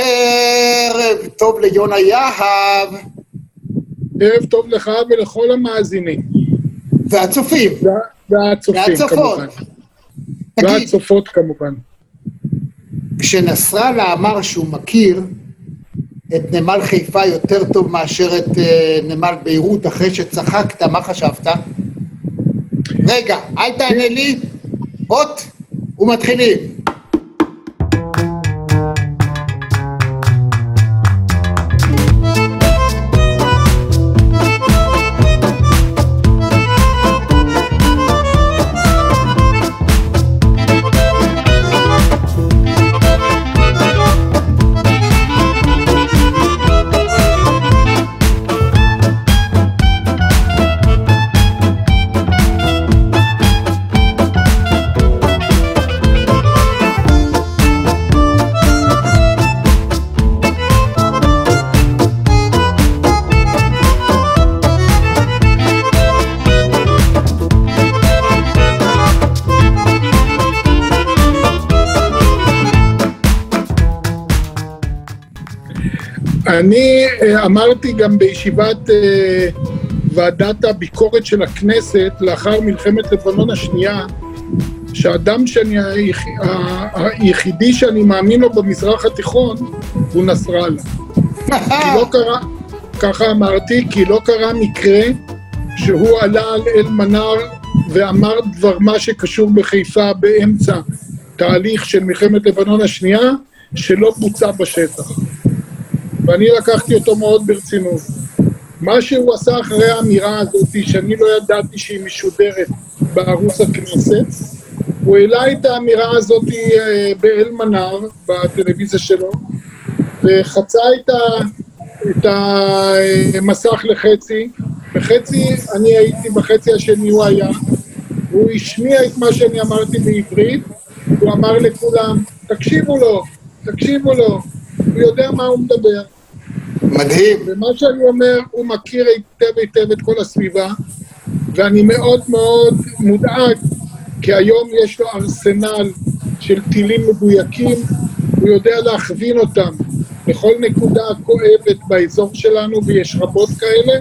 ערב טוב ליונה יהב ערב טוב לך ולכל המאזינים. והצופים. והצופים והצופות. כמובן. תגיד, והצופות כמובן. כשנסראללה אמר שהוא מכיר את נמל חיפה יותר טוב מאשר את אה, נמל ביירות אחרי שצחקת, מה חשבת? רגע, אל תענה לי, אות ומתחילים. אני אה, אמרתי גם בישיבת אה, ועדת הביקורת של הכנסת לאחר מלחמת לבנון השנייה, שהאדם שאני, היחידי שאני מאמין לו במזרח התיכון הוא נסראללה. כי לא קרה, ככה אמרתי, כי לא קרה מקרה שהוא עלה על אל-מנאר ואמר דבר מה שקשור בחיפה באמצע תהליך של מלחמת לבנון השנייה, שלא בוצע בשטח. ואני לקחתי אותו מאוד ברצינות. מה שהוא עשה אחרי האמירה הזאת, שאני לא ידעתי שהיא משודרת בערוץ הכנסת, הוא העלה את האמירה הזאת אה, באל-מנאר, בטלוויזיה שלו, וחצה את, ה, את המסך לחצי, בחצי אני הייתי, בחצי השני הוא היה, הוא השמיע את מה שאני אמרתי בעברית, הוא אמר לכולם, תקשיבו לו, תקשיבו לו, הוא יודע מה הוא מדבר. מדהים. ומה שאני אומר, הוא מכיר היטב היטב את כל הסביבה, ואני מאוד מאוד מודאג, כי היום יש לו ארסנל של טילים מדויקים, הוא יודע להכווין אותם לכל נקודה כואבת באזור שלנו, ויש רבות כאלה,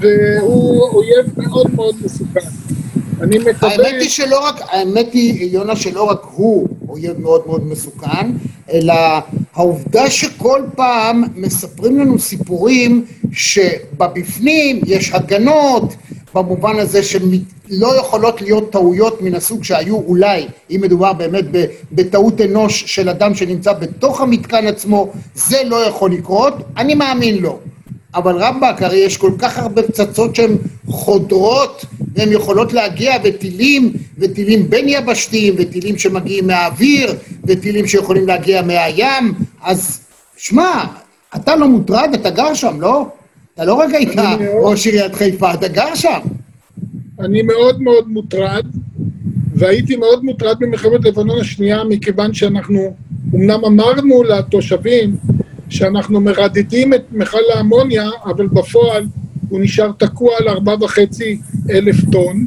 והוא אויב מאוד מאוד מסוכן. אני מקווה... האמת היא שלא רק, האמת היא, יונה, שלא רק הוא אויב מאוד מאוד מסוכן, אלא העובדה שכל פעם מספרים לנו סיפורים שבבפנים יש הגנות, במובן הזה שלא יכולות להיות טעויות מן הסוג שהיו אולי, אם מדובר באמת בטעות אנוש של אדם שנמצא בתוך המתקן עצמו, זה לא יכול לקרות, אני מאמין לו. אבל רמב"ק, הרי יש כל כך הרבה פצצות שהן חודרות והן יכולות להגיע וטילים, וטילים בין יבשתיים, וטילים שמגיעים מהאוויר, וטילים שיכולים להגיע מהים, אז שמע, אתה לא מוטרד, אתה גר שם, לא? אתה לא רק היית. ראש עיריית חיפה, אתה גר שם. אני מאוד מאוד מוטרד, והייתי מאוד מוטרד במלחמת לבנון השנייה, מכיוון שאנחנו אמנם אמרנו לתושבים שאנחנו מרדדים את מכל האמוניה, אבל בפועל הוא נשאר תקוע על ארבע וחצי אלף טון.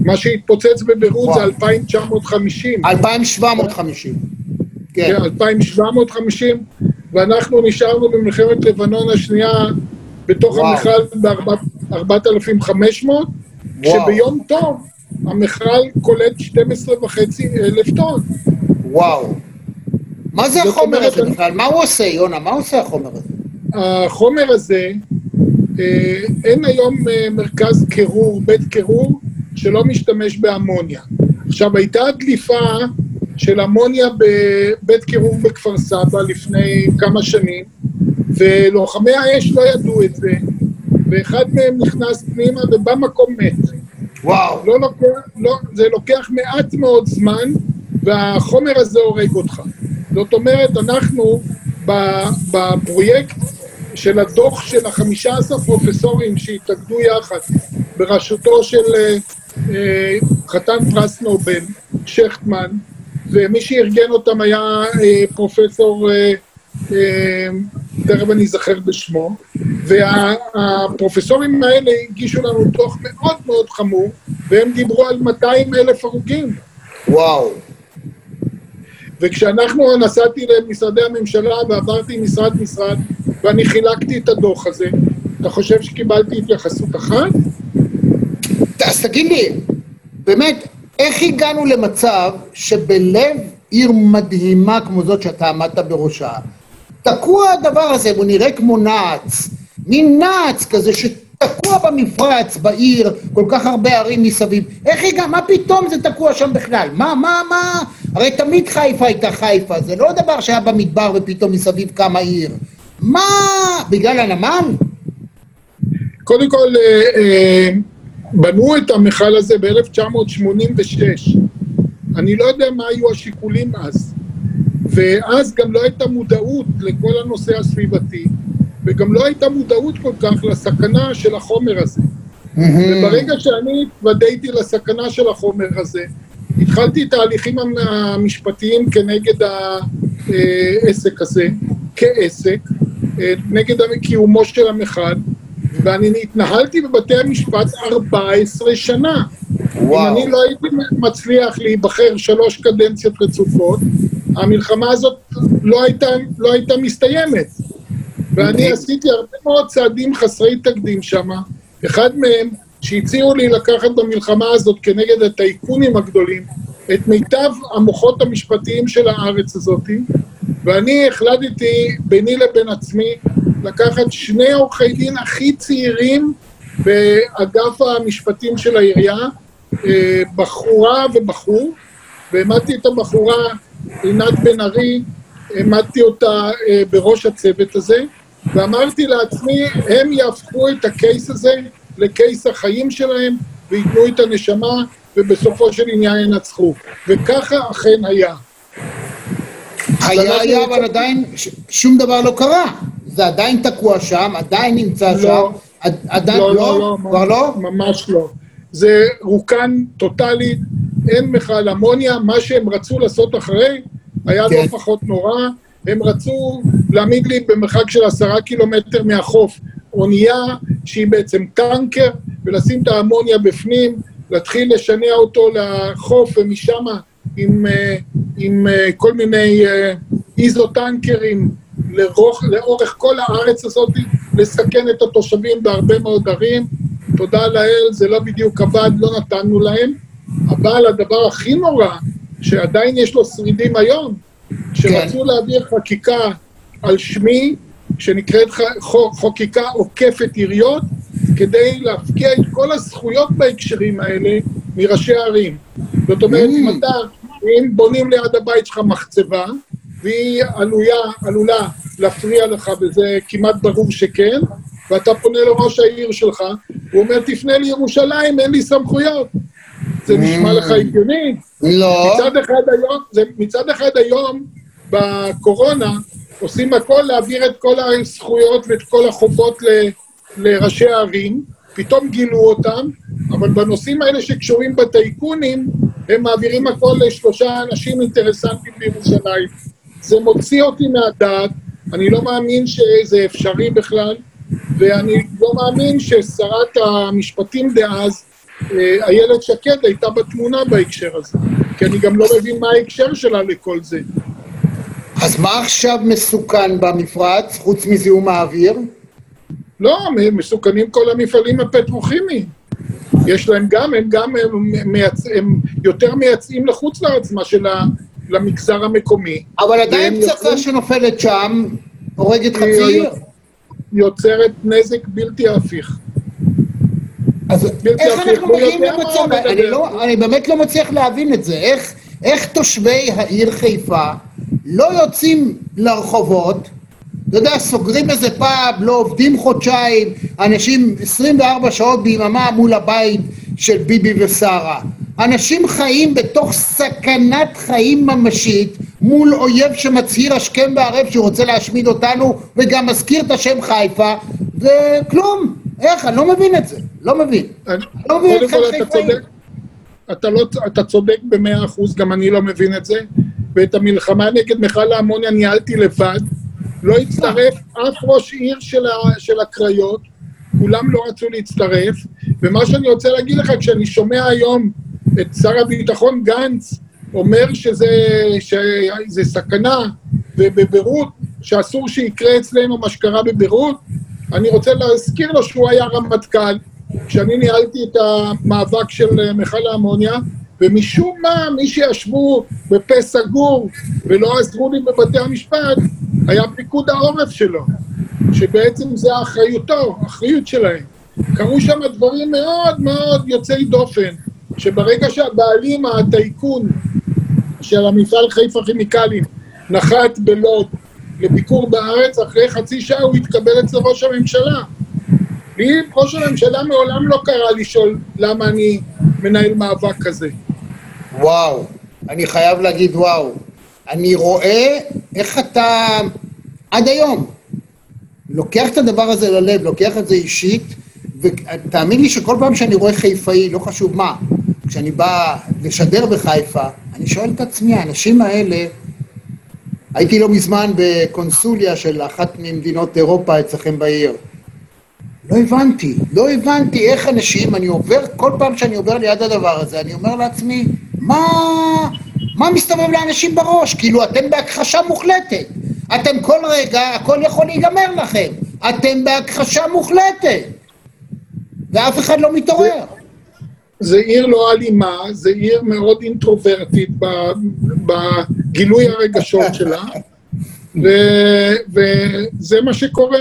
מה שהתפוצץ בביירות זה וואו. 2,950. 2,750. כן. כן, 2,750, ואנחנו נשארנו במלחמת לבנון השנייה בתוך וואו. המכל ב-4,500, וואו. כשביום טוב המכל קולט 12 וחצי אלף טון. וואו. מה זה החומר הזה בכלל? מה הוא עושה, יונה? מה עושה החומר הזה? החומר הזה, אה, אין היום אה, מרכז קירור, בית קירור, שלא משתמש באמוניה. עכשיו, הייתה דליפה של אמוניה בבית קירור בכפר סבא לפני כמה שנים, ולוחמי האש לא ידעו את זה, ואחד מהם נכנס פנימה ובמקום מת. וואו. לא לוקח, לא, זה לוקח מעט מאוד זמן, והחומר הזה הורג אותך. זאת אומרת, אנחנו בפרויקט של הדוח של החמישה עשר פרופסורים שהתאגדו יחד בראשותו של אה, אה, חתן פרס נובל, שכטמן, ומי שארגן אותם היה אה, פרופסור, תכף אני אזכר בשמו, והפרופסורים האלה הגישו לנו דוח מאוד מאוד חמור, והם דיברו על 200 אלף הרוגים. וואו. וכשאנחנו נסעתי למשרדי הממשלה ועברתי משרד-משרד ואני חילקתי את הדוח הזה, אתה חושב שקיבלתי התייחסות אחת? אז תגיד לי, באמת, איך הגענו למצב שבלב עיר מדהימה כמו זאת שאתה עמדת בראשה, תקוע הדבר הזה, הוא נראה כמו נעץ, מין נעץ כזה שתקוע במפרץ, בעיר, כל כך הרבה ערים מסביב. איך הגע, מה פתאום זה תקוע שם בכלל? מה, מה, מה? הרי תמיד חיפה הייתה חיפה, זה לא דבר שהיה במדבר ופתאום מסביב קמה עיר. מה? בגלל הנמל? קודם כל, אה, אה, בנו את המכל הזה ב-1986. אני לא יודע מה היו השיקולים אז. ואז גם לא הייתה מודעות לכל הנושא הסביבתי, וגם לא הייתה מודעות כל כך לסכנה של החומר הזה. וברגע שאני התוודעתי לסכנה של החומר הזה, התחלתי את ההליכים המשפטיים כנגד העסק הזה, כעסק, אה, נגד קיומו של המכל, ואני התנהלתי בבתי המשפט 14 שנה. וואו. אם אני לא הייתי מצליח להיבחר שלוש קדנציות רצופות, המלחמה הזאת לא הייתה, לא הייתה מסתיימת. ואני. עשיתי הרבה מאוד צעדים חסרי תקדים שם. אחד מהם, שהציעו לי לקחת במלחמה הזאת כנגד הטייקונים הגדולים, את מיטב המוחות המשפטיים של הארץ הזאת, ואני החלטתי ביני לבין עצמי לקחת שני עורכי דין הכי צעירים באגף המשפטים של העירייה, אה, בחורה ובחור, והעמדתי את הבחורה עינת בן ארי, העמדתי אותה אה, בראש הצוות הזה, ואמרתי לעצמי, הם יהפכו את הקייס הזה לקייס החיים שלהם, וייתנו את הנשמה, ובסופו של עניין ינצחו. וככה אכן היה. היה, היה, אבל עדיין שום דבר לא קרה. זה עדיין תקוע שם, עדיין נמצא לא, שם, עדיין לא, לא, לא, כבר לא? ממש לא. זה רוקן טוטאלית, אין מכל אמוניה, מה שהם רצו לעשות אחרי היה לא כן. לא פחות נורא, הם רצו להעמיד לי במרחק של עשרה קילומטר מהחוף אונייה שהיא בעצם טנקר, ולשים את האמוניה בפנים, להתחיל לשנע אותו לחוף ומשם עם, אה, עם אה, כל מיני אה, איזוטנקרים לאורך, לאורך כל הארץ הזאת, לסכן את התושבים בהרבה מאוד ערים. תודה לאל, זה לא בדיוק עבד, לא נתנו להם. אבל הדבר הכי נורא, שעדיין יש לו שרידים היום, שרצו כן. להעביר חקיקה על שמי, שנקראת חקיקה עוקפת עיריות, כדי להפקיע את כל הזכויות בהקשרים האלה מראשי הערים. זאת אומרת, אם mm. אתה, אם בונים ליד הבית שלך מחצבה, והיא עלויה, עלולה להפריע לך, וזה כמעט ברור שכן, ואתה פונה לראש העיר שלך, הוא אומר, תפנה לירושלים, אין לי סמכויות. זה נשמע לך. הגיוני? לא. מצד אחד היום, זה, מצד אחד היום, בקורונה, עושים הכל להעביר את כל הזכויות ואת כל החובות ל, לראשי הערים, פתאום גילו אותם, אבל בנושאים האלה שקשורים בטייקונים, הם מעבירים הכל לשלושה אנשים אינטרסנטים בירושלים. זה מוציא אותי מהדעת, אני לא מאמין שזה אפשרי בכלל, ואני לא מאמין ששרת המשפטים דאז, איילת שקד, הייתה בתמונה בהקשר הזה, כי אני גם לא מבין מה ההקשר שלה לכל זה. אז מה עכשיו מסוכן במפרץ, חוץ מזיהום האוויר? לא, מסוכנים כל המפעלים הפטרוכימיים. יש להם גם, הם גם, הם, מייצ... הם יותר מייצאים לחוץ לארץ מה של למגזר המקומי. אבל עדיין פצצה יוצרים... שנופלת שם הורגת חצי עיר. יוצרת נזק בלתי הפיך. אז איך אנחנו מגיעים למצב, אני, לא, אני באמת לא מצליח להבין את זה, איך, איך תושבי העיר חיפה לא יוצאים לרחובות, אתה יודע, סוגרים איזה פאב, לא עובדים חודשיים, אנשים 24 שעות ביממה מול הבית של ביבי ושרה. אנשים חיים בתוך סכנת חיים ממשית מול אויב שמצהיר השכם והערב שהוא רוצה להשמיד אותנו וגם מזכיר את השם חיפה וכלום, איך? אני לא מבין את זה, לא מבין. אני לא מבין חיפאים. אתה, לא, אתה צודק במאה אחוז, גם אני לא מבין את זה, ואת המלחמה נגד מכל האמוניה ניהלתי לבד, לא הצטרף אף ראש עיר של הקריות, כולם לא רצו להצטרף, ומה שאני רוצה להגיד לך, כשאני שומע היום את שר הביטחון גנץ אומר שזה, שזה סכנה ובביירות, שאסור שיקרה אצלנו מה שקרה בביירות. אני רוצה להזכיר לו שהוא היה רמטכ"ל, כשאני ניהלתי את המאבק של מכל האמוניה, ומשום מה, מי שישבו בפה סגור ולא עזרו לי בבתי המשפט, היה פיקוד העורף שלו, שבעצם זה אחריותו, אחריות שלהם. קרו שם דברים מאוד מאוד יוצאי דופן, שברגע שהבעלים, הטייקון של המפעל חיפה כימיקלים נחת בלוד לביקור בארץ, אחרי חצי שעה הוא התקבל אצל ראש הממשלה. לי, ראש הממשלה מעולם לא קרא לשאול למה אני מנהל מאבק כזה. וואו, אני חייב להגיד וואו. אני רואה איך אתה עד היום לוקח את הדבר הזה ללב, לוקח את זה אישית, ותאמין לי שכל פעם שאני רואה חיפאי, לא חשוב מה, כשאני בא לשדר בחיפה, אני שואל את עצמי, האנשים האלה, הייתי לא מזמן בקונסוליה של אחת ממדינות אירופה אצלכם בעיר. לא הבנתי, לא הבנתי איך אנשים, אני עובר, כל פעם שאני עובר ליד הדבר הזה, אני אומר לעצמי, מה, מה מסתובב לאנשים בראש? כאילו, אתם בהכחשה מוחלטת. אתם כל רגע, הכל יכול להיגמר לכם. אתם בהכחשה מוחלטת. ואף אחד לא מתעורר. זה עיר לא אלימה, זה עיר מאוד אינטרוברטית בגילוי הרגשות שלה, וזה מה שקורה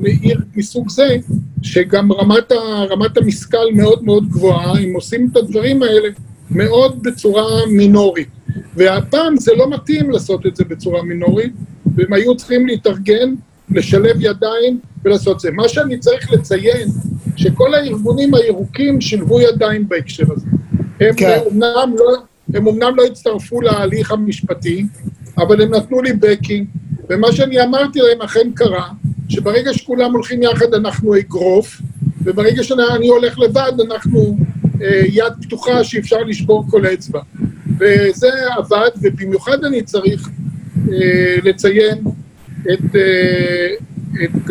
לעיר מסוג זה, שגם רמת, רמת המשכל מאוד מאוד גבוהה, הם עושים את הדברים האלה מאוד בצורה מינורית. והפעם זה לא מתאים לעשות את זה בצורה מינורית, והם היו צריכים להתארגן, לשלב ידיים ולעשות זה. מה שאני צריך לציין, שכל הארגונים הירוקים שילבו ידיים בהקשר הזה. הם כן. אומנם לא, הם אומנם לא הצטרפו להליך המשפטי, אבל הם נתנו לי בקינג, ומה שאני אמרתי להם אכן קרה, שברגע שכולם הולכים יחד אנחנו אגרוף, וברגע שאני הולך לבד אנחנו אה, יד פתוחה שאפשר לשבור כל אצבע. וזה עבד, ובמיוחד אני צריך אה, לציין את, אה, את,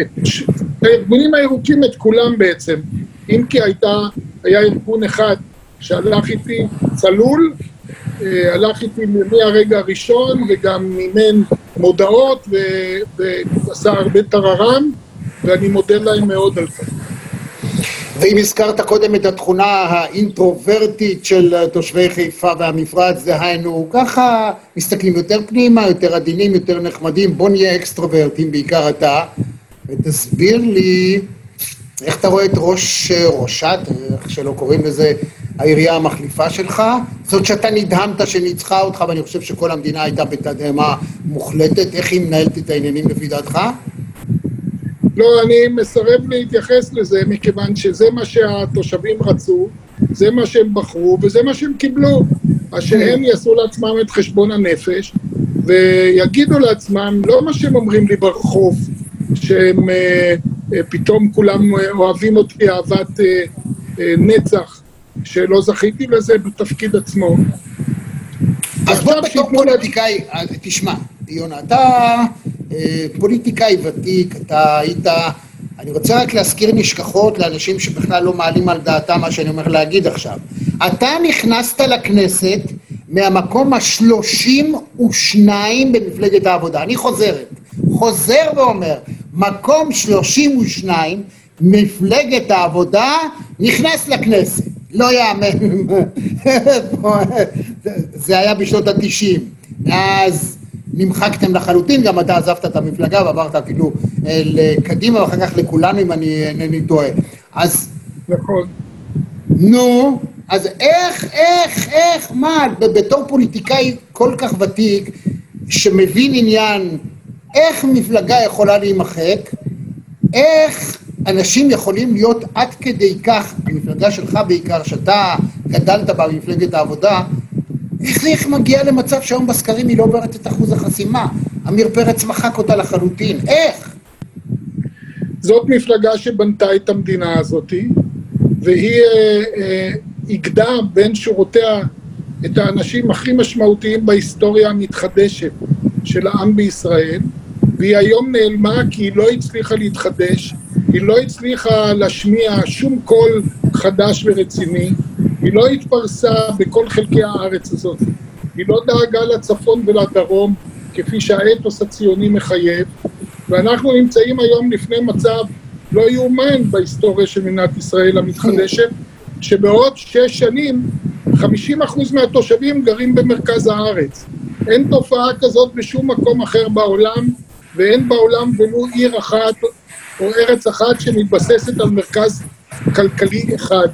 את הארגונים הירוקים, את כולם בעצם. אם כי הייתה, היה ארגון אחד שהלך איתי צלול, הלך איתי מהרגע הראשון וגם מימן מודעות ועשה הרבה טררם ואני מודה להם מאוד על זה. ואם הזכרת קודם את התכונה האינטרוברטית של תושבי חיפה והמפרץ, דהיינו, ככה מסתכלים יותר פנימה, יותר עדינים, יותר נחמדים, בוא נהיה אקסטרוברטים, בעיקר אתה, ותסביר לי איך אתה רואה את ראש, ראשת, איך שלא קוראים לזה, העירייה המחליפה שלך, זאת שאתה נדהמת שניצחה אותך, ואני חושב שכל המדינה הייתה בתדהמה מוחלטת, איך היא מנהלת את העניינים לפי דעתך? לא, אני מסרב להתייחס לזה, מכיוון שזה מה שהתושבים רצו, זה מה שהם בחרו וזה מה שהם קיבלו. אז שהם יעשו לעצמם את חשבון הנפש ויגידו לעצמם, לא מה שהם אומרים לי ברחוב, שהם אה, אה, פתאום כולם אוהבים אותי אהבת אה, אה, נצח, שלא זכיתי לזה בתפקיד עצמו. אז בוא בתור פוליטיקאי, תשמע, יונה, אתה אה, פוליטיקאי ותיק, אתה היית... אני רוצה רק להזכיר נשכחות לאנשים שבכלל לא מעלים על דעתם מה שאני אומר להגיד עכשיו. אתה נכנסת לכנסת מהמקום השלושים ושניים במפלגת העבודה. אני חוזרת, חוזר ואומר, מקום שלושים ושניים, מפלגת העבודה נכנס לכנסת. לא יאמן. זה היה בשנות התשעים. אז נמחקתם לחלוטין, גם אתה עזבת את המפלגה ועברת אה, לקדימה ואחר כך לכולנו אם אני אינני טועה. אז... נכון. נו, אז איך, איך, איך, מה, בתור פוליטיקאי כל כך ותיק, שמבין עניין, איך מפלגה יכולה להימחק, איך אנשים יכולים להיות עד כדי כך, המפלגה שלך בעיקר, שאתה גדלת במפלגת העבודה, איך איך מגיע למצב שהיום בסקרים היא לא עוברת את אחוז החסימה? עמיר פרץ מחק אותה לחלוטין, איך? זאת מפלגה שבנתה את המדינה הזאתי, והיא אה, אה, בין שורותיה את האנשים הכי משמעותיים בהיסטוריה המתחדשת של העם בישראל, והיא היום נעלמה כי היא לא הצליחה להתחדש, היא לא הצליחה להשמיע שום קול חדש ורציני, היא לא התפרסה בכל חלקי הארץ הזאת, היא לא דאגה לצפון ולדרום כפי שהאתוס הציוני מחייב, ואנחנו נמצאים היום לפני מצב לא יאומן בהיסטוריה של מדינת ישראל המתחדשת, שבעוד שש שנים 50% מהתושבים גרים במרכז הארץ. אין תופעה כזאת בשום מקום אחר בעולם, ואין בעולם ולו עיר אחת או ארץ אחת שמתבססת על מרכז כלכלי אחד.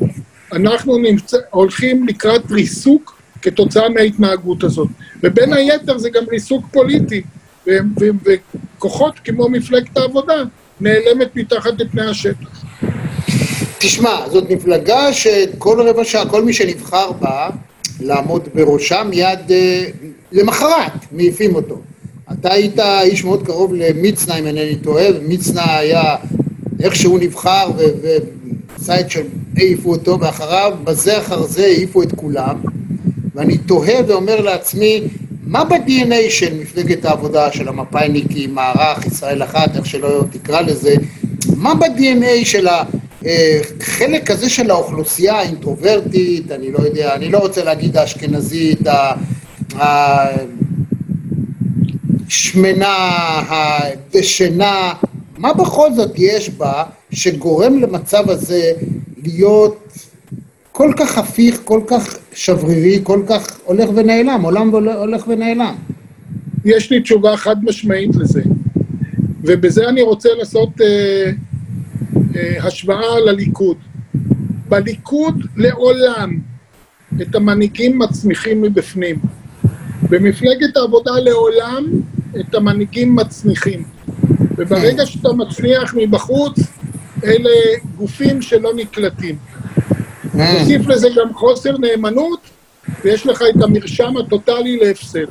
אנחנו נמצא, הולכים לקראת ריסוק כתוצאה מההתנהגות הזאת. ובין היתר זה גם ריסוק פוליטי, וכוחות כמו מפלגת העבודה נעלמת מתחת לפני השטח. תשמע, זאת מפלגה שכל רבע שעה, כל מי שנבחר בה לעמוד בראשה, מיד אה, למחרת מעיפים אותו. אתה היית איש מאוד קרוב למצנע, אם אינני טועה, ומצנע היה, איך שהוא נבחר ועשה את שהעיפו אותו, ואחריו, בזה אחר זה העיפו את כולם. ואני תוהה ואומר לעצמי, מה ב-DNA של מפלגת העבודה, של המפא"יניקים, מערך, ישראל אחת, איך שלא תקרא לזה, מה ב-DNA של החלק הזה של האוכלוסייה האינטרוברטית, אני לא יודע, אני לא רוצה להגיד האשכנזית, השמנה, הדשנה, מה בכל זאת יש בה שגורם למצב הזה להיות כל כך הפיך, כל כך שברירי, כל כך הולך ונעלם, עולם הולך ונעלם. יש לי תשובה חד משמעית לזה, ובזה אני רוצה לעשות אה, אה, השוואה לליכוד. בליכוד לעולם את המנהיגים מצמיחים מבפנים. במפלגת העבודה לעולם את המנהיגים מצניחים. וברגע שאתה מצליח מבחוץ, אלה גופים שלא נקלטים. תוסיף לזה גם חוסר נאמנות, ויש לך את המרשם הטוטלי להפסד.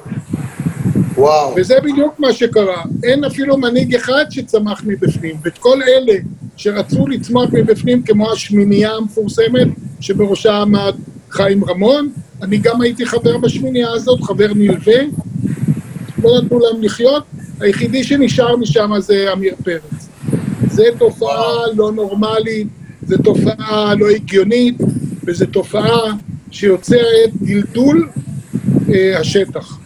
וואו. וזה בדיוק מה שקרה. אין אפילו מנהיג אחד שצמח מבפנים. ואת כל אלה שרצו לצמוח מבפנים, כמו השמינייה המפורסמת, שבראשה עמד חיים רמון, אני גם הייתי חבר בשמינייה הזאת, חבר נלווה. לא נתנו להם לחיות, היחידי שנשאר משם זה עמיר פרץ. זו תופעה לא נורמלית, זו תופעה לא הגיונית, וזו תופעה שיוצרת דלדול אה, השטח.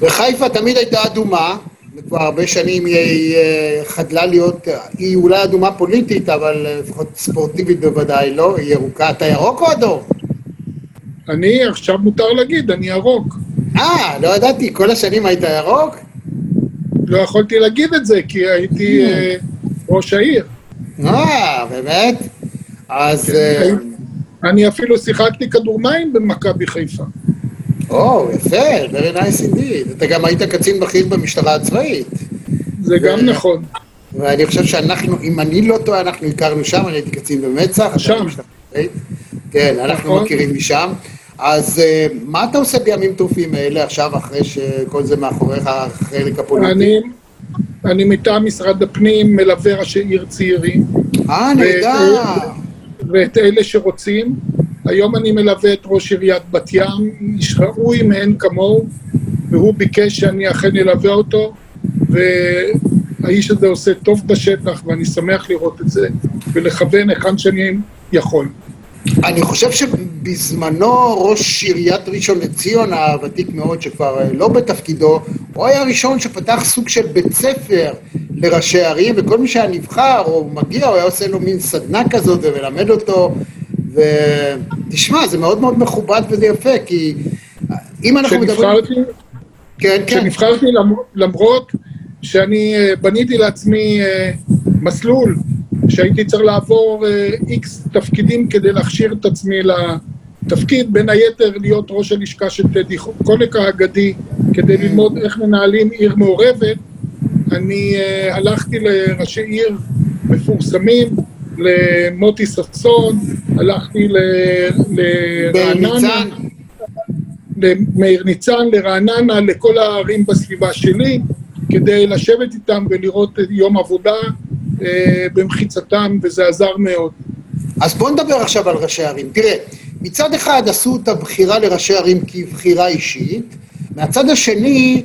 וחיפה תמיד הייתה אדומה, וכבר הרבה שנים היא אה, חדלה להיות, היא אולי אדומה פוליטית, אבל לפחות ספורטיבית בוודאי לא, היא ירוקה. אתה ירוק או אדום? אני, עכשיו מותר להגיד, אני ירוק. אה, לא ידעתי, כל השנים היית ירוק? לא יכולתי להגיד את זה, כי הייתי אה, ראש העיר. אה, באמת? אז... אה, אני אפילו שיחקתי כדור מים במכבי חיפה. או, יפה, very nice indeed. אתה גם היית קצין בכיר במשטרה הצבאית. זה גם נכון. ואני חושב שאנחנו, אם אני לא טועה, אנחנו הכרנו שם, אני הייתי קצין במצח. שם. כן, אנחנו נכון. מכירים משם. אז אה, מה אתה עושה בימים טרופים האלה עכשיו, אחרי שכל זה מאחוריך, החלק הפוליטי? אני, אני מטעם משרד הפנים מלווה ראשי עיר צעירים. אה, נהדר. ואת אלה שרוצים. היום אני מלווה את ראש עיריית בת ים, איש ראוי מאין כמוהו, והוא ביקש שאני אכן אלווה אותו, והאיש הזה עושה טוב בשטח, ואני שמח לראות את זה, ולכוון היכן שאני יכול. אני חושב שבזמנו ראש עיריית ראשון לציון, הוותיק מאוד, שכבר אה, לא בתפקידו, הוא היה הראשון שפתח סוג של בית ספר לראשי ערים, וכל מי שהיה נבחר או מגיע, הוא היה עושה לו מין סדנה כזאת ומלמד אותו, ותשמע, זה מאוד מאוד מכובד וזה יפה, כי אם אנחנו מדברים... כן, כן. כשנבחרתי למרות שאני אה, בניתי לעצמי אה, מסלול שהייתי צריך לעבור איקס אה, תפקידים כדי להכשיר את עצמי לתפקיד, בין היתר להיות ראש הלשכה של טדי קולק האגדי, כדי ללמוד איך מנהלים עיר מעורבת. אני uh, הלכתי לראשי עיר מפורסמים, למוטי ששון, הלכתי לרעננה, למאיר ניצן, לרעננה, לכל הערים בסביבה שלי, כדי לשבת איתם ולראות יום עבודה במחיצתם, וזה עזר מאוד. אז בואו נדבר עכשיו על ראשי ערים. תראה, מצד אחד עשו את הבחירה לראשי ערים כבחירה אישית, מהצד השני,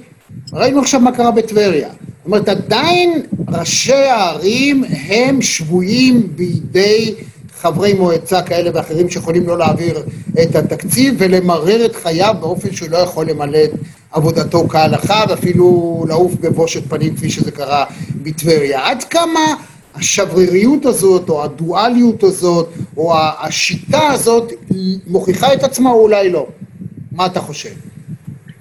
ראינו עכשיו מה קרה בטבריה. זאת אומרת, עדיין ראשי הערים הם שבויים בידי חברי מועצה כאלה ואחרים שיכולים לא להעביר את התקציב ולמרר את חייו באופן שהוא לא יכול למלא את עבודתו כהלכה ואפילו לעוף בבושת פנים כפי שזה קרה בטבריה. עד כמה השבריריות הזאת או הדואליות הזאת או השיטה הזאת מוכיחה את עצמה או אולי לא? מה אתה חושב?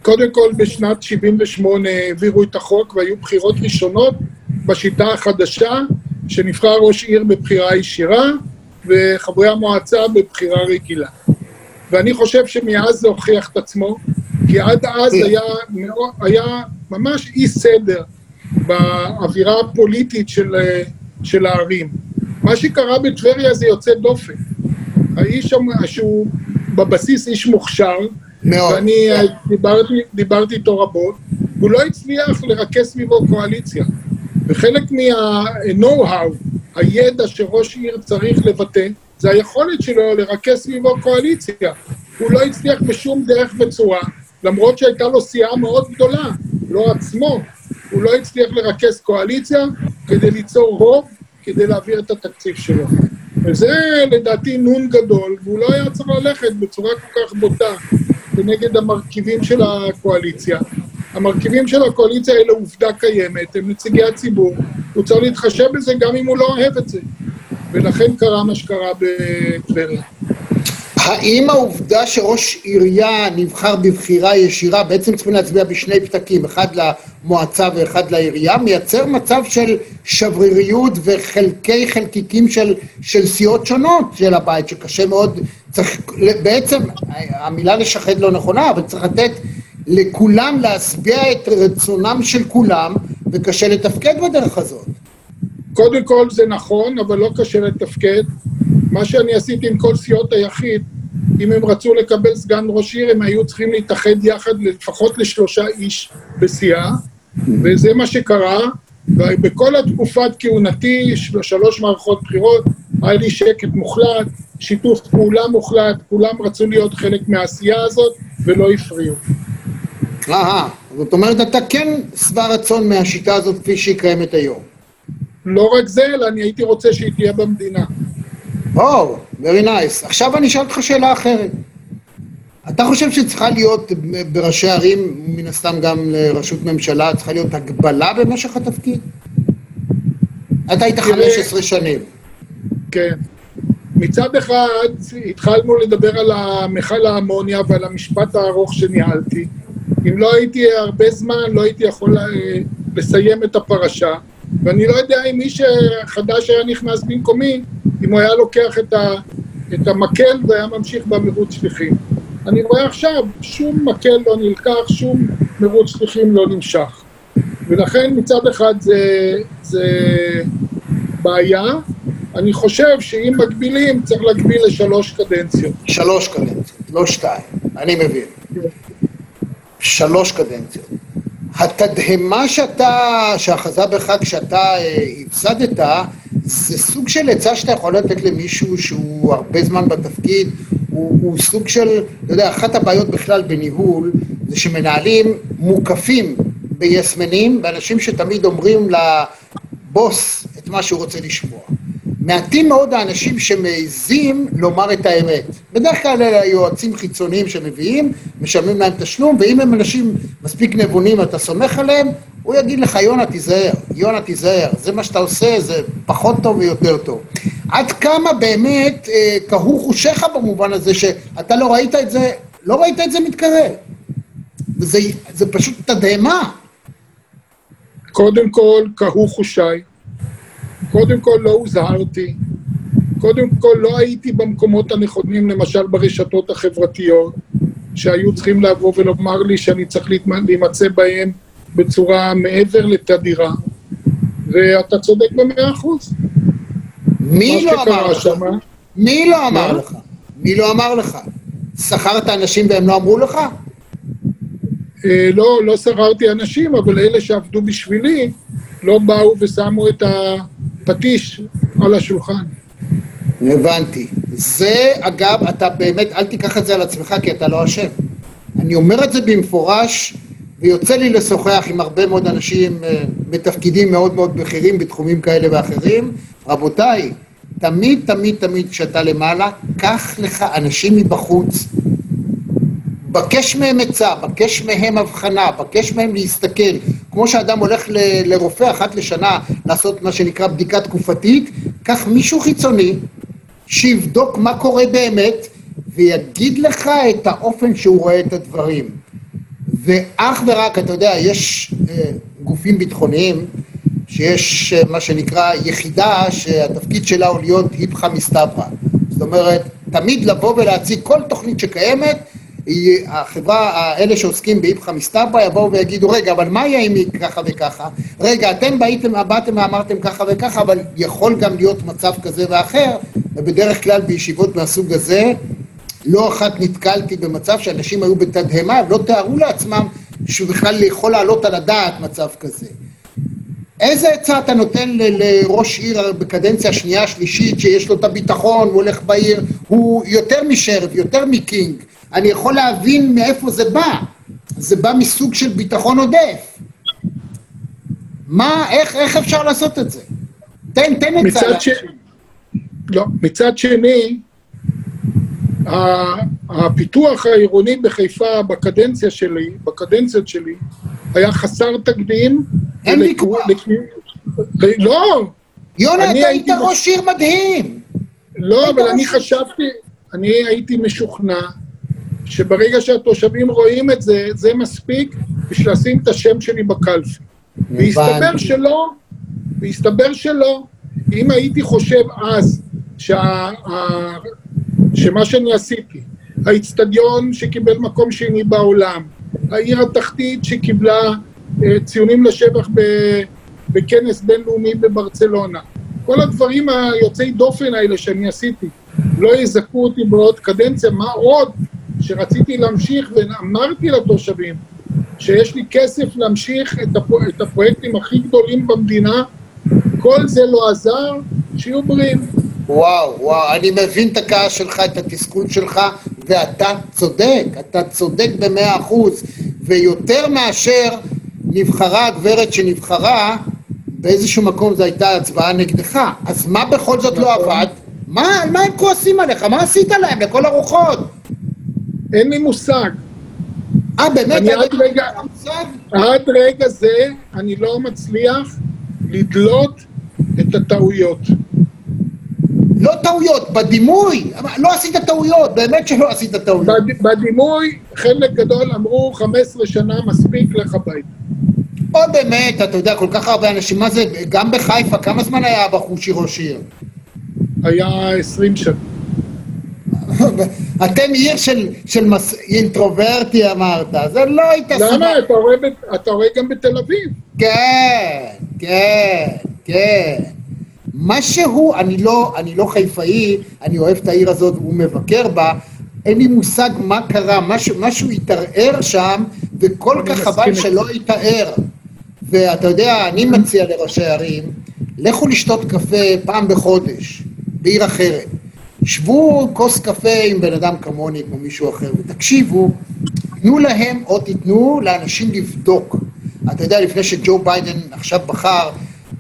קודם כל בשנת 78' העבירו את החוק והיו בחירות ראשונות בשיטה החדשה שנבחר ראש עיר בבחירה ישירה וחברי המועצה בבחירה רגילה. ואני חושב שמאז זה הוכיח את עצמו, כי עד אז היה, היה ממש אי סדר באווירה הפוליטית של, של הערים. מה שקרה בטבריה זה יוצא דופן. האיש שהוא בבסיס איש מוכשר, מאוד. ואני דיברתי, דיברתי איתו רבות, הוא לא הצליח לרכז סביבו קואליציה. וחלק מה-know-how, הידע שראש עיר צריך לבטא, זה היכולת שלו לרכז סביבו קואליציה. הוא לא הצליח בשום דרך וצורה, למרות שהייתה לו סיעה מאוד גדולה, לא עצמו, הוא לא הצליח לרכז קואליציה כדי ליצור רוב, כדי להעביר את התקציב שלו. וזה לדעתי נון גדול, והוא לא היה צריך ללכת בצורה כל כך בוטה כנגד המרכיבים של הקואליציה. המרכיבים של הקואליציה האלה עובדה קיימת, הם נציגי הציבור, הוא צריך להתחשב בזה גם אם הוא לא אוהב את זה. ולכן קרה מה שקרה בטבריה. האם העובדה שראש עירייה נבחר בבחירה ישירה, בעצם צריכים להצביע בשני פתקים, אחד למועצה ואחד לעירייה, מייצר מצב של שבריריות וחלקי חלקיקים של, של סיעות שונות של הבית, שקשה מאוד, צריך, בעצם, המילה לשחד לא נכונה, אבל צריך לתת לכולם להשביע את רצונם של כולם, וקשה לתפקד בדרך הזאת. קודם כל זה נכון, אבל לא קשה לתפקד. מה שאני עשיתי עם כל סיעות היחיד, אם הם רצו לקבל סגן ראש עיר, הם היו צריכים להתאחד יחד לפחות לשלושה איש בסיעה, וזה מה שקרה. ובכל התקופת כהונתי, שלוש מערכות בחירות, היה לי שקט מוחלט, שיתוף פעולה מוחלט, כולם רצו להיות חלק מהעשייה הזאת ולא הפריעו. אהה, זאת אומרת אתה כן שבע רצון מהשיטה הזאת כפי שהיא קיימת היום. לא רק זה, אלא אני הייתי רוצה שהיא תהיה במדינה. או, oh, very nice. עכשיו אני אשאל אותך שאלה אחרת. אתה חושב שצריכה להיות בראשי ערים, מן הסתם גם לראשות ממשלה, צריכה להיות הגבלה במשך התפקיד? אתה היית 15 שנים. כן. מצד אחד התחלנו לדבר על המכל האמוניה ועל המשפט הארוך שניהלתי. אם לא הייתי הרבה זמן, לא הייתי יכול לסיים את הפרשה. ואני לא יודע אם מי שחדש היה נכנס במקומי, אם הוא היה לוקח את, ה, את המקל והיה ממשיך במרוץ שליחים. אני רואה עכשיו, שום מקל לא נלקח, שום מרוץ שליחים לא נמשך. ולכן מצד אחד זה, זה בעיה. אני חושב שאם מגבילים, צריך להגביל לשלוש קדנציות. שלוש קדנציות, לא שתיים, אני מבין. שלוש קדנציות. התדהמה שאתה, שאחזה בך כשאתה אה, הפסדת, זה סוג של עצה שאתה יכול לתת למישהו שהוא הרבה זמן בתפקיד, הוא, הוא סוג של, אתה יודע, אחת הבעיות בכלל בניהול, זה שמנהלים מוקפים ביסמנים, באנשים שתמיד אומרים לבוס את מה שהוא רוצה לשמוע. מעטים מאוד האנשים שמעיזים לומר את האמת. בדרך כלל אלה היועצים חיצוניים שמביאים, משלמים להם תשלום, ואם הם אנשים מספיק נבונים ואתה סומך עליהם, הוא יגיד לך, יונה תיזהר, יונה תיזהר, זה מה שאתה עושה, זה פחות טוב ויותר טוב. עד כמה באמת אה, קהו חושיך במובן הזה שאתה לא ראית את זה, לא ראית את זה מתקרב. וזה זה פשוט תדהמה. קודם כל, קהו חושיי. קודם כל לא הוזהרתי, קודם כל לא הייתי במקומות הנכונים, למשל ברשתות החברתיות, שהיו צריכים לבוא ולומר לי שאני צריך להימצא בהם בצורה מעבר לתדירה, ואתה צודק במאה אחוז. מי לא אמר לך? שמה, מי לא אמר לך? מי לא אמר לך? שכרת אנשים והם לא אמרו לך? אה, לא, לא שכרתי אנשים, אבל אלה שעבדו בשבילי לא באו ושמו את ה... פטיש על השולחן. הבנתי. זה, אגב, אתה באמת, אל תיקח את זה על עצמך כי אתה לא אשם. אני אומר את זה במפורש, ויוצא לי לשוחח עם הרבה מאוד אנשים אה, בתפקידים מאוד מאוד בכירים בתחומים כאלה ואחרים. רבותיי, תמיד, תמיד, תמיד כשאתה למעלה, קח לך אנשים מבחוץ, בקש מהם עצה, בקש מהם הבחנה, בקש מהם להסתכל. כמו שאדם הולך ל- לרופא אחת לשנה לעשות מה שנקרא בדיקה תקופתית, קח מישהו חיצוני שיבדוק מה קורה באמת ויגיד לך את האופן שהוא רואה את הדברים. ואך ורק, אתה יודע, יש אה, גופים ביטחוניים שיש אה, מה שנקרא יחידה שהתפקיד שלה הוא להיות היפכא מסתברא. זאת אומרת, תמיד לבוא ולהציג כל תוכנית שקיימת, החברה, אלה שעוסקים באיפכא מסתברא יבואו ויגידו, רגע, אבל מה יהיה אם היא ככה וככה? רגע, אתם באיתם, באתם ואמרתם ככה וככה, אבל יכול גם להיות מצב כזה ואחר, ובדרך כלל בישיבות מהסוג הזה, לא אחת נתקלתי במצב שאנשים היו בתדהמה, לא תיארו לעצמם שבכלל יכול לעלות על הדעת מצב כזה. איזה עצה אתה נותן ל- לראש עיר בקדנציה שנייה, שלישית, שיש לו את הביטחון, הוא הולך בעיר, הוא יותר משרף, יותר מקינג. אני יכול להבין מאיפה זה בא. זה בא מסוג של ביטחון עודף. מה, איך, איך אפשר לעשות את זה? תן, תן עצה. מצד, ש... לא, מצד שני, הפיתוח העירוני בחיפה בקדנציה שלי, בקדנציות שלי, היה חסר תקדים. אין ויכוח. לא, יונה, אתה היית ראש עיר מדהים. לא, אבל אני חשבתי, אני הייתי משוכנע שברגע שהתושבים רואים את זה, זה מספיק בשביל לשים את השם שלי בקלפי. והסתבר. שלא, והסתבר שלא. אם הייתי חושב אז שה, שמה שאני עשיתי, האיצטדיון שקיבל מקום שני בעולם, העיר התחתית שקיבלה אה, ציונים לשבח בכנס בינלאומי בברצלונה, כל הדברים היוצאי דופן האלה שאני עשיתי, לא יזכו אותי בעוד קדנציה, מה עוד שרציתי להמשיך ואמרתי לתושבים שיש לי כסף להמשיך את, הפו, את הפרויקטים הכי גדולים במדינה, כל זה לא עזר, שיהיו בריאים. וואו, וואו, אני מבין את הכעס שלך, את התסכול שלך, ואתה צודק, אתה צודק במאה אחוז, ויותר מאשר נבחרה הגברת שנבחרה, באיזשהו מקום זו הייתה הצבעה נגדך. אז מה בכל זאת לא נכון. עבד? מה, על מה הם כועסים עליך? מה עשית להם לכל הרוחות? אין לי מושג. אה, באמת? אני עד רגע-? עד רגע זה אני לא מצליח לדלות את הטעויות. לא טעויות, בדימוי. לא עשית טעויות, באמת שלא עשית טעויות. בד- בדימוי, חלק גדול אמרו 15 שנה מספיק, לך הביתה. או באמת, אתה יודע, כל כך הרבה אנשים, מה זה, גם בחיפה, כמה זמן היה הבחושי ראש עיר? היה 20 שנה. אתם עיר של, של מס... אינטרוברטי אמרת, זה לא היית למה? אתה רואה אתה רואה גם בתל אביב. כן, כן, כן. משהו, אני לא, אני לא חיפאי, אני אוהב את העיר הזאת ומבקר בה, אין לי מושג מה קרה, משהו, משהו התערער שם, וכל כך חבל. שלא התערער. ואתה יודע, אני מציע לראשי ערים, לכו לשתות קפה פעם בחודש, בעיר אחרת. שבו כוס קפה עם בן אדם כמוני, כמו מישהו אחר, ותקשיבו, תנו להם או תיתנו לאנשים לבדוק. אתה יודע, לפני שג'ו ביידן עכשיו בחר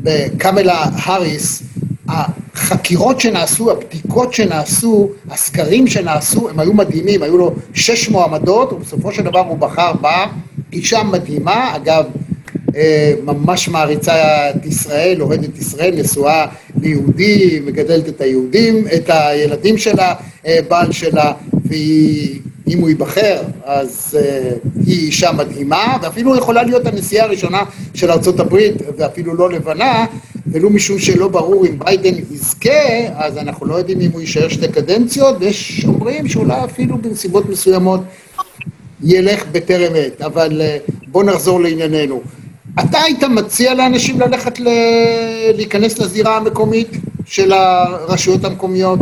בקמלה האריס, החקירות שנעשו, הבדיקות שנעשו, הסקרים שנעשו, הם היו מדהימים, היו לו שש מועמדות, ובסופו של דבר הוא בחר בה, אישה מדהימה, אגב, אה, ממש מעריצה את ישראל, אוהדת ישראל, נשואה ליהודי, מגדלת את היהודים, את הילדים שלה, אה, בעל שלה, והיא, אם הוא ייבחר, אז אה, היא אישה מדהימה, ואפילו יכולה להיות הנשיאה הראשונה של ארה"ב, ואפילו לא לבנה, ולו משום שלא ברור אם ביידן יזכה, אז אנחנו לא יודעים אם הוא יישאר שתי קדנציות, ויש אומרים שאולי אפילו בנסיבות מסוימות ילך בטרם עת, אבל אה, בוא נחזור לענייננו. אתה היית מציע לאנשים ללכת ל... להיכנס לזירה המקומית של הרשויות המקומיות?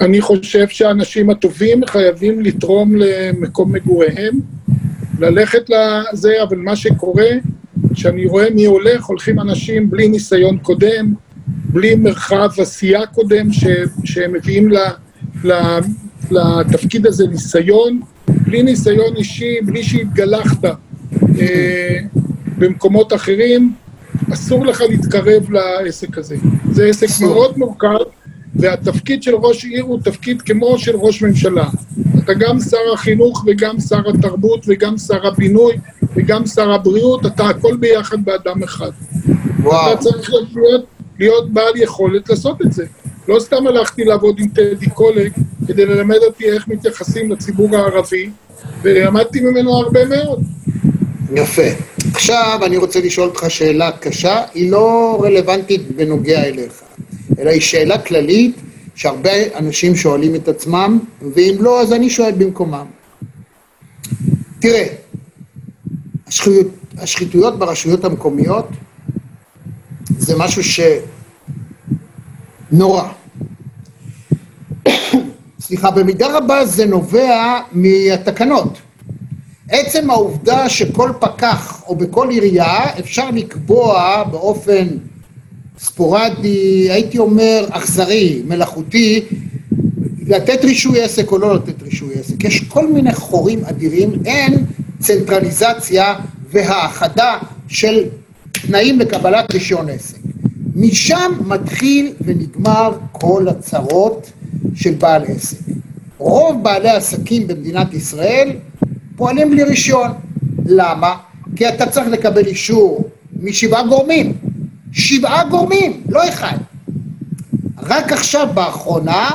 אני חושב שהאנשים הטובים חייבים לתרום למקום מגוריהם, ללכת לזה, אבל מה שקורה, שאני רואה מי הולך, הולכים אנשים בלי ניסיון קודם, בלי מרחב עשייה קודם, ש, שהם מביאים ל, ל, לתפקיד הזה ניסיון, בלי ניסיון אישי, בלי שהתגלחת אה, במקומות אחרים, אסור לך להתקרב לעסק הזה. זה עסק. מאוד מורכב, והתפקיד של ראש עיר הוא תפקיד כמו של ראש ממשלה. אתה גם שר החינוך וגם שר התרבות וגם שר הבינוי וגם שר הבריאות, אתה הכל ביחד באדם אחד. וואו. אתה צריך להיות, להיות בעל יכולת לעשות את זה. לא סתם הלכתי לעבוד עם טדי קולק כדי ללמד אותי איך מתייחסים לציבור הערבי, ולמדתי ממנו הרבה מאוד. יפה. עכשיו אני רוצה לשאול אותך שאלה קשה, היא לא רלוונטית בנוגע אליך, אלא היא שאלה כללית שהרבה אנשים שואלים את עצמם, ואם לא, אז אני שואל במקומם. תראה, השחיתויות, השחיתויות ברשויות המקומיות זה משהו שנורא. סליחה, במידה רבה זה נובע מהתקנות. עצם העובדה שכל פקח או בכל עירייה אפשר לקבוע באופן ספורדי, הייתי אומר אכזרי, מלאכותי, לתת רישוי עסק או לא לתת רישוי עסק. יש כל מיני חורים אדירים, אין צנטרליזציה והאחדה של תנאים לקבלת רישיון עסק. משם מתחיל ונגמר כל הצרות של בעל עסק. רוב בעלי עסקים במדינת ישראל פועלים בלי רישיון. למה? כי אתה צריך לקבל אישור משבעה גורמים. שבעה גורמים, לא אחד. רק עכשיו, באחרונה,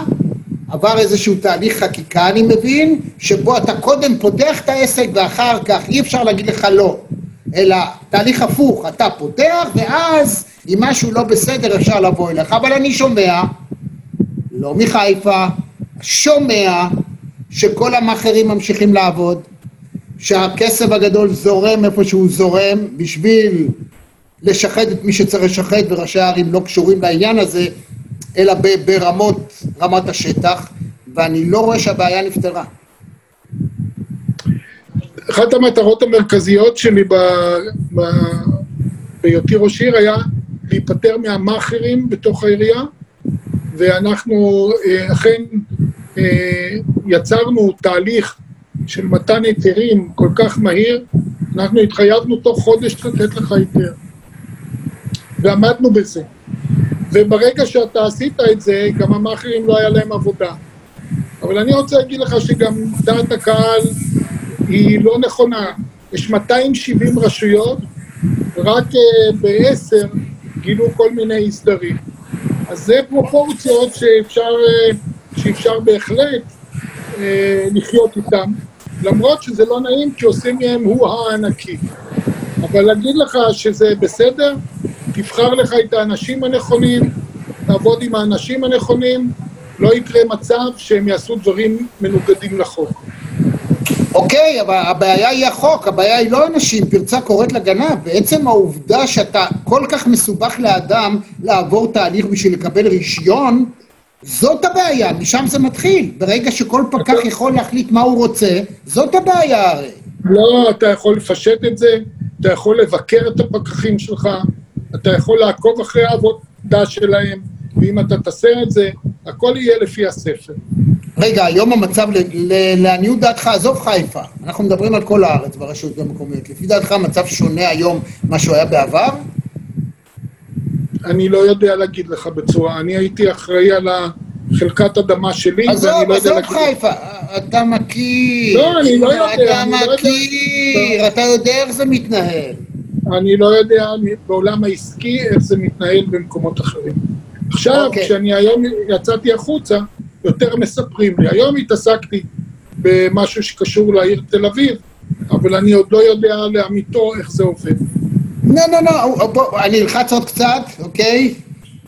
עבר איזשהו תהליך חקיקה, אני מבין, שבו אתה קודם פותח את העסק ואחר כך אי אפשר להגיד לך לא, אלא תהליך הפוך, אתה פותח ואז אם משהו לא בסדר אפשר לבוא אליך, אבל אני שומע, לא מחיפה, שומע שכל המאכערים ממשיכים לעבוד, שהכסף הגדול זורם איפה שהוא זורם בשביל לשחד את מי שצריך לשחד וראשי הערים לא קשורים לעניין הזה אלא ברמות, רמת השטח ואני לא רואה שהבעיה נפתרה. אחת המטרות המרכזיות שלי בהיותי ראש עיר היה להיפטר מהמאכערים בתוך העירייה ואנחנו אה, אכן אה, יצרנו תהליך של מתן היתרים כל כך מהיר, אנחנו התחייבנו תוך חודש לתת לך היתר. ועמדנו בזה. וברגע שאתה עשית את זה, גם המאכערים לא היה להם עבודה. אבל אני רוצה להגיד לך שגם דעת הקהל היא לא נכונה. יש 270 רשויות, רק uh, בעשר גילו כל מיני הסדרים. אז זה פרופורציות שאפשר, uh, שאפשר בהחלט uh, לחיות איתן. למרות שזה לא נעים כי עושים מהם הוא הענקי. אבל להגיד לך שזה בסדר, תבחר לך את האנשים הנכונים, תעבוד עם האנשים הנכונים, לא יקרה מצב שהם יעשו דברים מנוגדים לחוק. אוקיי, אבל הבעיה היא החוק, הבעיה היא לא אנשים, פרצה קוראת לגנב. בעצם העובדה שאתה כל כך מסובך לאדם לעבור תהליך בשביל לקבל רישיון, זאת הבעיה, משם זה מתחיל. ברגע שכל פקח יכול להחליט מה הוא רוצה, זאת הבעיה הרי. לא, אתה יכול לפשט את זה, אתה יכול לבקר את הפקחים שלך, אתה יכול לעקוב אחרי העבודה שלהם, ואם אתה תעשה את זה, הכל יהיה לפי הספר. רגע, היום המצב, לעניות דעתך, עזוב חיפה, אנחנו מדברים על כל הארץ ברשויות המקומיות. לפי דעתך המצב שונה היום ממה שהוא היה בעבר? אני לא יודע להגיד לך בצורה, אני הייתי אחראי על החלקת אדמה שלי, ואני לא יודע. עזוב, עזוב חיפה, אתה מכיר. לא, אני לא יודע. אתה לא מכיר, אתה יודע איך זה מתנהל. אני לא יודע בעולם העסקי איך זה מתנהל במקומות אחרים. עכשיו, okay. אוקיי. כשאני היום יצאתי החוצה, יותר מספרים לי. היום התעסקתי במשהו שקשור לעיר תל אביב, אבל אני עוד לא יודע לאמיתו איך זה עובד. לא, לא, לא, אני אלחץ עוד קצת, אוקיי?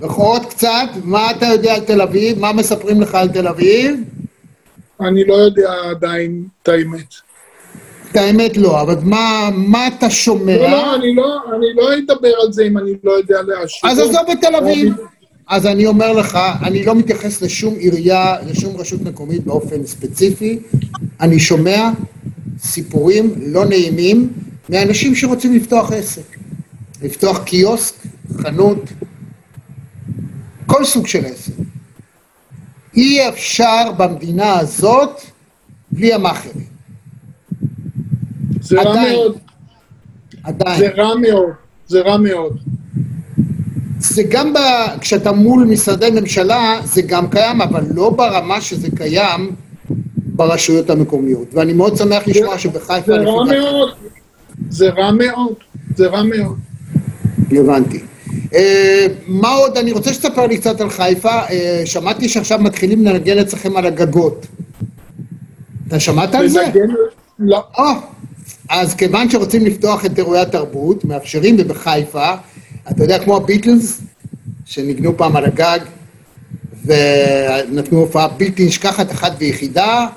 עוד קצת, מה אתה יודע על תל אביב? מה מספרים לך על תל אביב? אני לא יודע עדיין את האמת. את האמת לא, אבל מה, מה אתה שומע? לא, לא, אני לא, אני לא אדבר על זה אם אני לא יודע להשיב. אז עזוב את תל אביב. אז אני אומר לך, אני לא מתייחס לשום עירייה, לשום רשות מקומית באופן ספציפי. אני שומע סיפורים לא נעימים מאנשים שרוצים לפתוח עסק. לפתוח קיוסק, חנות, כל סוג של עסק. אי אפשר במדינה הזאת בלי המאכערים. זה רע מאוד. עדיין. זה רע מאוד, זה רע מאוד. זה גם ב... כשאתה מול משרדי ממשלה, זה גם קיים, אבל לא ברמה שזה קיים ברשויות המקומיות. ואני מאוד שמח לשמוע שבחיפה... זה רע מאוד, זה רע מאוד, זה רע מאוד. הבנתי. אה, מה עוד? אני רוצה שתספר לי קצת על חיפה. אה, שמעתי שעכשיו מתחילים לנגן אצלכם על הגגות. אתה שמעת על זה? לא. אה, אז כיוון שרוצים לפתוח את אירועי התרבות, מאפשרים, ובחיפה, אתה יודע, כמו הביטלס, שניגנו פעם על הגג, ונתנו הופעה בלתי נשכחת אחת ויחידה,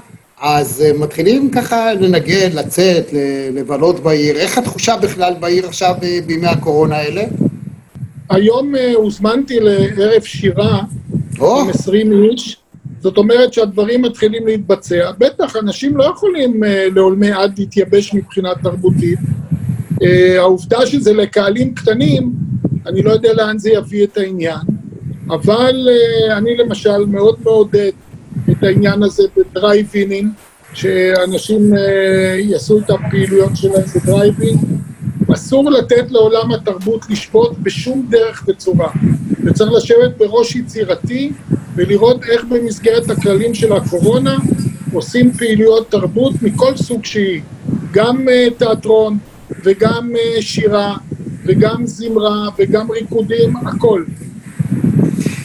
אז מתחילים ככה לנגן, לצאת, לבלות בעיר. איך התחושה בכלל בעיר עכשיו בימי הקורונה האלה? היום אה, הוזמנתי לערב שירה עם 20 איש, זאת אומרת שהדברים מתחילים להתבצע. בטח, אנשים לא יכולים אה, לעולמי עד להתייבש מבחינה תרבותית. אה, העובדה שזה לקהלים קטנים, אני לא יודע לאן זה יביא את העניין, אבל אני למשל מאוד מעודד את העניין הזה בדרייב-אינים, שאנשים יעשו את הפעילויות שלהם בדרייב-אין. אסור לתת לעולם התרבות לשפוט בשום דרך וצורה, וצריך לשבת בראש יצירתי ולראות איך במסגרת הכללים של הקורונה עושים פעילויות תרבות מכל סוג שהיא, גם uh, תיאטרון וגם uh, שירה וגם זמרה וגם ריקודים, הכל.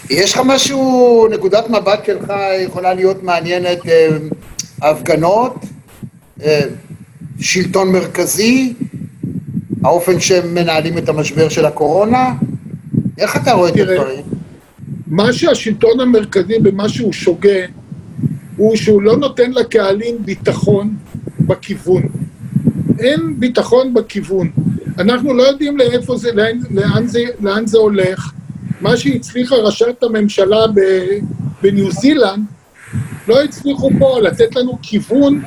יש לך משהו, נקודת מבט שלך יכולה להיות מעניינת, אה, הפגנות, שלטון מרכזי, האופן שהם מנהלים את המשבר של הקורונה? איך אתה רואה את הדברים? מה שהשלטון המרכזי במה שהוא שוגה, הוא שהוא לא נותן לקהלים ביטחון בכיוון. אין ביטחון בכיוון. אנחנו לא יודעים לאיפה זה, לאן, לאן, זה, לאן זה הולך. מה שהצליחה ראשת הממשלה ב, בניו זילנד, לא הצליחו פה לתת לנו כיוון,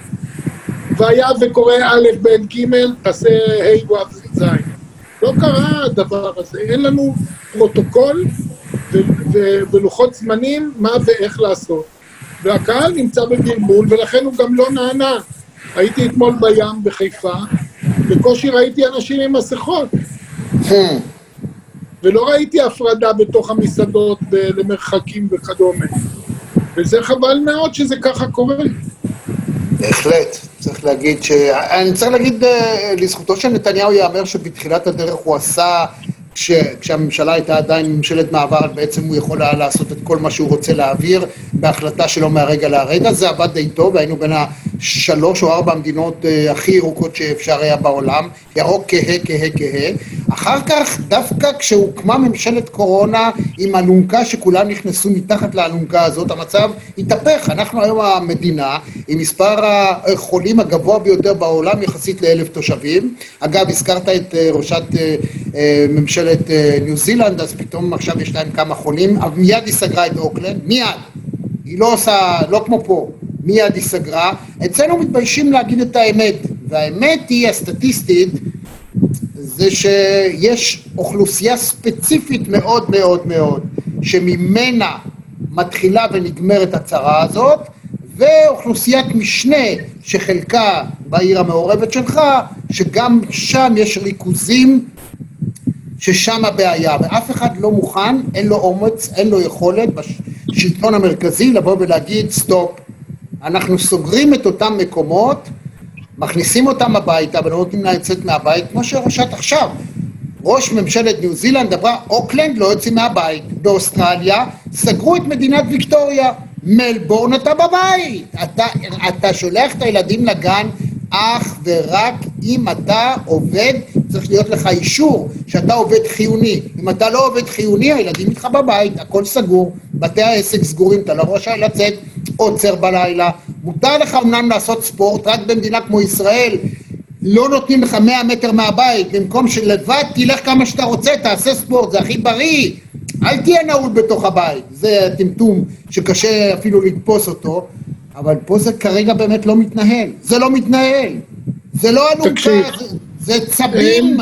והיה וקורא א', ב', ג', תעשה ה', ו', ז'. לא קרה הדבר הזה, אין לנו פרוטוקול ולוחות זמנים מה ואיך לעשות. והקהל נמצא בבלבול ולכן הוא גם לא נענה. הייתי אתמול בים בחיפה, בקושי ראיתי אנשים עם מסכות, Hmm, ולא ראיתי הפרדה בתוך המסעדות למרחקים וכדומה. וזה חבל מאוד שזה ככה קורה. בהחלט. צריך להגיד ש... אני צריך להגיד אה, לזכותו של נתניהו ייאמר שבתחילת הדרך הוא עשה, כש... כשהממשלה הייתה עדיין ממשלת מעבר, בעצם הוא יכול היה לעשות את כל מה שהוא רוצה להעביר בהחלטה שלו מהרגע להרגע. זה עבד די טוב, היינו בין השלוש או ארבע המדינות אה, הכי ירוקות שאפשר היה בעולם, ירוק כהה, כהה, כהה. אחר כך, דווקא כשהוקמה ממשלת קורונה עם אלונקה שכולם נכנסו מתחת לאלונקה הזאת, המצב התהפך. אנחנו היום המדינה עם מספר החולים הגבוה ביותר בעולם יחסית לאלף תושבים. אגב, הזכרת את אה, ראשת אה, ממשלת ניו זילנד, אז פתאום עכשיו יש להם כמה חולים, אבל מיד היא סגרה את אוקלנד, מיד. היא לא עושה, לא כמו פה, מיד היא סגרה. אצלנו מתביישים להגיד את האמת, והאמת היא הסטטיסטית, זה שיש אוכלוסייה ספציפית מאוד מאוד מאוד, שממנה מתחילה ונגמרת הצרה הזאת, ואוכלוסיית משנה שחלקה בעיר המעורבת שלך, שגם שם יש ריכוזים ששם הבעיה, ואף אחד לא מוכן, אין לו אומץ, אין לו יכולת בשלטון המרכזי לבוא ולהגיד סטופ, אנחנו סוגרים את אותם מקומות, מכניסים אותם הביתה ולא נותנים להם לצאת מהבית, כמו שראשת עכשיו. ראש ממשלת ניו זילנד אמרה, אוקלנד לא יוצאים מהבית. באוסטרליה סגרו את מדינת ויקטוריה. מלבורן אתה בבית. אתה, אתה שולח את הילדים לגן אך ורק אם אתה עובד, צריך להיות לך אישור שאתה עובד חיוני. אם אתה לא עובד חיוני, הילדים איתך בבית, הכל סגור, בתי העסק סגורים, אתה לא רשאי לצאת עוצר בלילה. מותר לך אמנם לעשות ספורט, רק במדינה כמו ישראל לא נותנים לך 100 מטר מהבית, במקום שלבד תלך כמה שאתה רוצה, תעשה ספורט, זה הכי בריא. אל תהיה נעול בתוך הבית, זה טמטום שקשה אפילו לתפוס אותו, אבל פה זה כרגע באמת לא מתנהל. זה לא מתנהל. זה לא אלונקה. זה, זה צבים.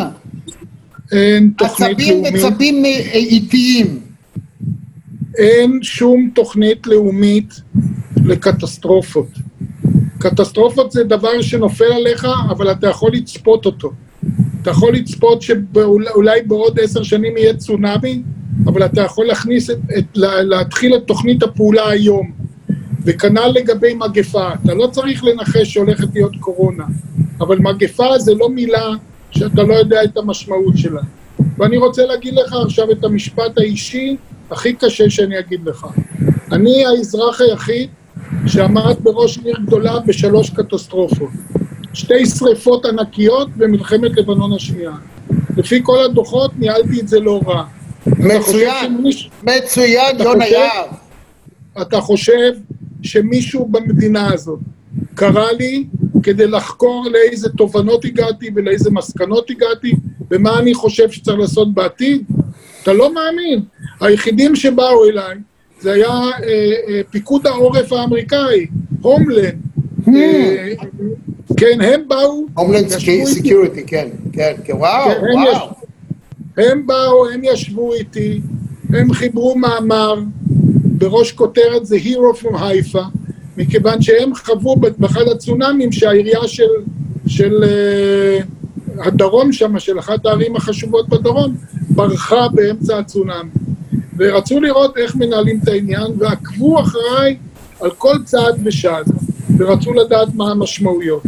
אין תוכנית עצבים לאומית, וצבים אה, איטיים. אין שום תוכנית לאומית לקטסטרופות. קטסטרופות זה דבר שנופל עליך, אבל אתה יכול לצפות אותו. אתה יכול לצפות שאולי בעוד עשר שנים יהיה צונאמי, אבל אתה יכול להכניס את, את, להתחיל את תוכנית הפעולה היום. וכנ"ל לגבי מגפה, אתה לא צריך לנחש שהולכת להיות קורונה, אבל מגפה זה לא מילה שאתה לא יודע את המשמעות שלה. ואני רוצה להגיד לך עכשיו את המשפט האישי הכי קשה שאני אגיד לך. אני האזרח היחיד שעמד בראש עיר גדולה בשלוש קטסטרופות. שתי שריפות ענקיות במלחמת לבנון השנייה. לפי כל הדוחות ניהלתי את זה לא רע. מצוין, שמיש... מצוין, יונה יהב. אתה חושב שמישהו במדינה הזאת קרא לי כדי לחקור לאיזה תובנות הגעתי ולאיזה מסקנות הגעתי ומה אני חושב שצריך לעשות בעתיד? אתה לא מאמין. היחידים שבאו אליי זה היה אה, אה, פיקוד העורף האמריקאי, הומלנד. Hmm. אה, כן, הם באו... Homeland Security, כן, כן, כן, וואו, כן, וואו. הם באו, הם ישבו איתי, הם חיברו מאמר, בראש כותרת זה Hero from Haifa, מכיוון שהם חוו באחד הצונאמים שהעירייה של, של uh, הדרום שם, של אחת הערים החשובות בדרום, ברחה באמצע הצונאמי. ורצו לראות איך מנהלים את העניין, ועקבו אחריי על כל צעד ושעד, ורצו לדעת מה המשמעויות.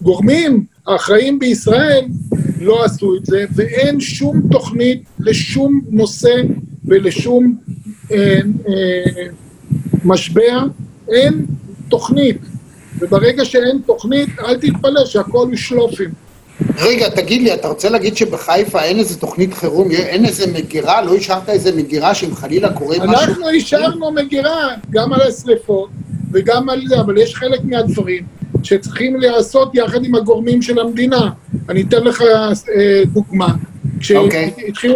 והגורמים האחראים בישראל לא עשו את זה, ואין שום תוכנית לשום נושא ולשום אה, אה, משבר, אין תוכנית. וברגע שאין תוכנית, אל תתפלא שהכל שלופים. רגע, תגיד לי, אתה רוצה להגיד שבחיפה אין איזה תוכנית חירום, אין איזה מגירה? לא השארת איזה מגירה שאם חלילה קורה משהו... אנחנו השארנו מגירה גם על השריפות וגם על זה, אבל יש חלק מהדברים שצריכים להיעשות יחד עם הגורמים של המדינה. אני אתן לך אה, דוגמה. כשהתחילה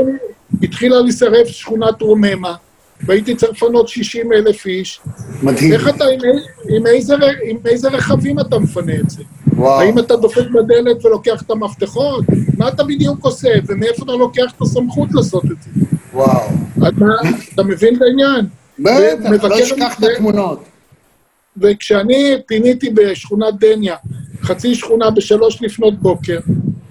אוקיי. להישרף שכונת רוממה, והייתי צריך לפנות 60 אלף איש. מדהים. איך אתה, עם, עם, איזה, עם איזה רכבים אתה מפנה את זה? וואו. האם אתה דופק בדלת ולוקח את המפתחות? מה אתה בדיוק עושה? ומאיפה אתה לוקח את הסמכות לעשות את זה? וואו. אתה, אתה מבין את העניין? בטח, לא אשכח את התמונות. וכשאני פיניתי בשכונת דניה, חצי שכונה בשלוש לפנות בוקר,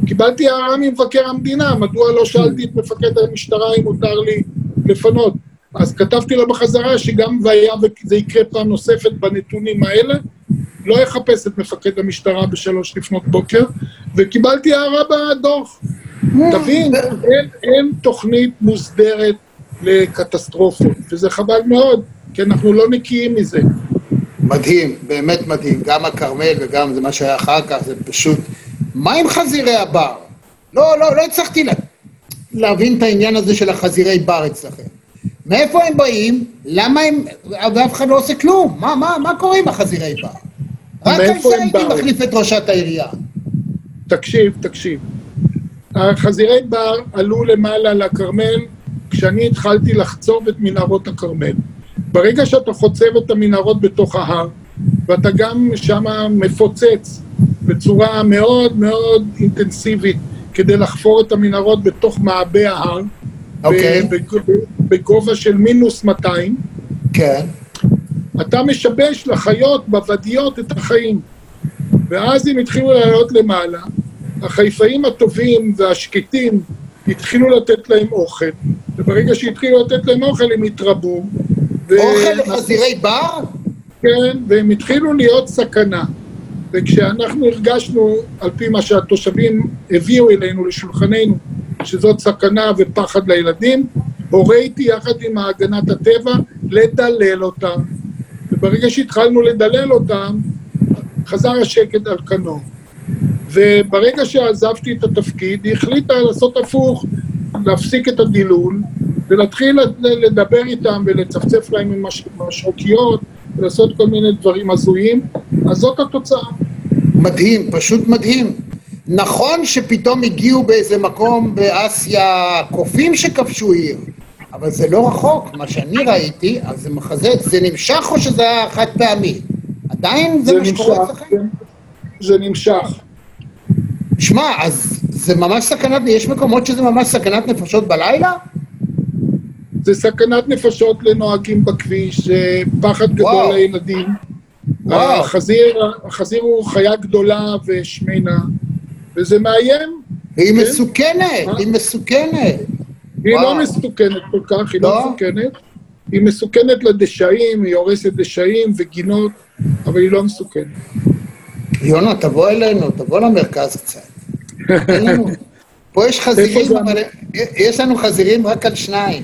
קיבלתי הערה ממבקר המדינה, מדוע לא שאלתי את מפקד המשטרה אם מותר לי לפנות. אז כתבתי לו בחזרה שגם והיה וזה יקרה פעם נוספת בנתונים האלה, לא יחפש את מפקד המשטרה בשלוש לפנות בוקר, וקיבלתי הערה בדוח. תבין, אין, אין תוכנית מוסדרת לקטסטרופות, וזה חבל מאוד, כי אנחנו לא נקיים מזה. מדהים, באמת מדהים, גם הכרמל וגם זה מה שהיה אחר כך, זה פשוט... מה עם חזירי הבר? לא, לא, לא הצלחתי לה... להבין את העניין הזה של החזירי בר אצלכם. מאיפה הם באים? למה הם... ואף אחד לא עושה כלום. מה, מה, מה קורה עם החזירי בר? רק על זה הייתי מחליף את ראשת העירייה. תקשיב, תקשיב. החזירי בר עלו למעלה לכרמל כשאני התחלתי לחצוב את מנהרות הכרמל. ברגע שאתה חוצב את המנהרות בתוך ההר, ואתה גם שם מפוצץ בצורה מאוד מאוד אינטנסיבית כדי לחפור את המנהרות בתוך מעבה ההר, okay. אוקיי. בגובה של מינוס 200, כן. אתה משבש לחיות בוודיות את החיים. ואז הם התחילו לעלות למעלה, החיפאים הטובים והשקטים התחילו לתת להם אוכל, וברגע שהתחילו לתת להם אוכל הם התרבו. אוכל לחזירי בר? כן, והם התחילו להיות סכנה. וכשאנחנו הרגשנו, על פי מה שהתושבים הביאו אלינו, לשולחננו, שזאת סכנה ופחד לילדים, הוריתי יחד עם הגנת הטבע לדלל אותם. וברגע שהתחלנו לדלל אותם, חזר השקט על כנו. וברגע שעזבתי את התפקיד, היא החליטה לעשות הפוך, להפסיק את הדילול, ולהתחיל לדבר איתם ולצפצף להם עם משרוקיות, ולעשות כל מיני דברים הזויים, אז זאת התוצאה. מדהים, פשוט מדהים. נכון שפתאום הגיעו באיזה מקום באסיה קופים שכבשו עיר, אבל זה לא רחוק, מה שאני ראיתי, אז זה מחזה, זה נמשך או שזה היה חד פעמי? עדיין זה, זה מה שקורה אצלכם? זה נמשך. שמע, אז זה ממש סכנת, יש מקומות שזה ממש סכנת נפשות בלילה? זה סכנת נפשות לנוהגים בכביש, זה פחד גדול לילדים. החזיר, החזיר הוא חיה גדולה ושמנה, וזה מאיים, היא כן? מסוכנת, מה? היא מסוכנת. היא. לא מסוכנת כל כך, היא לא? לא מסוכנת. היא מסוכנת לדשאים, היא הורסת דשאים וגינות, אבל היא לא מסוכנת. יונה, תבוא אלינו, תבוא למרכז קצת. פה יש חזירים? אבל יש לנו חזירים רק על שניים.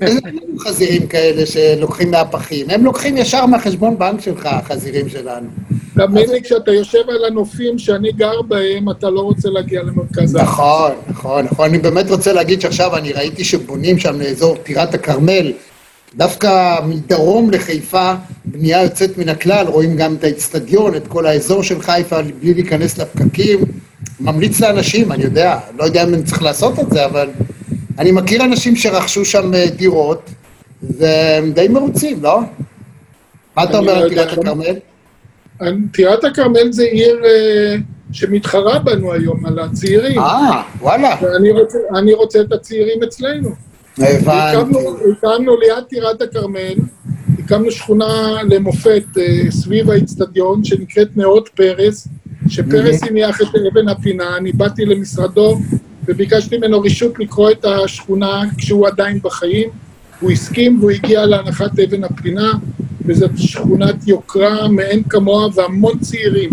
אין לנו חזירים כאלה שלוקחים מהפחים, הם לוקחים ישר מהחשבון בנק שלך, החזירים שלנו. תאמין לי, כשאתה יושב על הנופים שאני גר בהם, אתה לא רוצה להגיע למרכז הארץ. נכון, נכון, נכון. אני באמת רוצה להגיד שעכשיו אני ראיתי שבונים שם לאזור טירת הכרמל, דווקא מדרום לחיפה, בנייה יוצאת מן הכלל, רואים גם את האיצטדיון, את כל האזור של חיפה, בלי להיכנס לפקקים. ממליץ לאנשים, אני יודע, לא יודע אם אני צריך לעשות את זה, אבל אני מכיר אנשים שרכשו שם אה, דירות, והם די מרוצים, לא? מה אתה אומר לא על טירת הכרמל? טירת הכרמל זה עיר אה, שמתחרה בנו היום על הצעירים. אה, וואלה, ואני רוצה, אני רוצה את הצעירים אצלנו. הבנתי. הקמנו, ליד טירת הכרמל, הקמנו שכונה למופת אה, סביב האיצטדיון שנקראת נאות פרס, שפרס הניח את אבן הפינה, אני באתי למשרדו וביקשתי ממנו רשות לקרוא את השכונה כשהוא עדיין בחיים, הוא הסכים והוא הגיע להנחת אבן הפינה, וזאת שכונת יוקרה מאין כמוה והמון צעירים,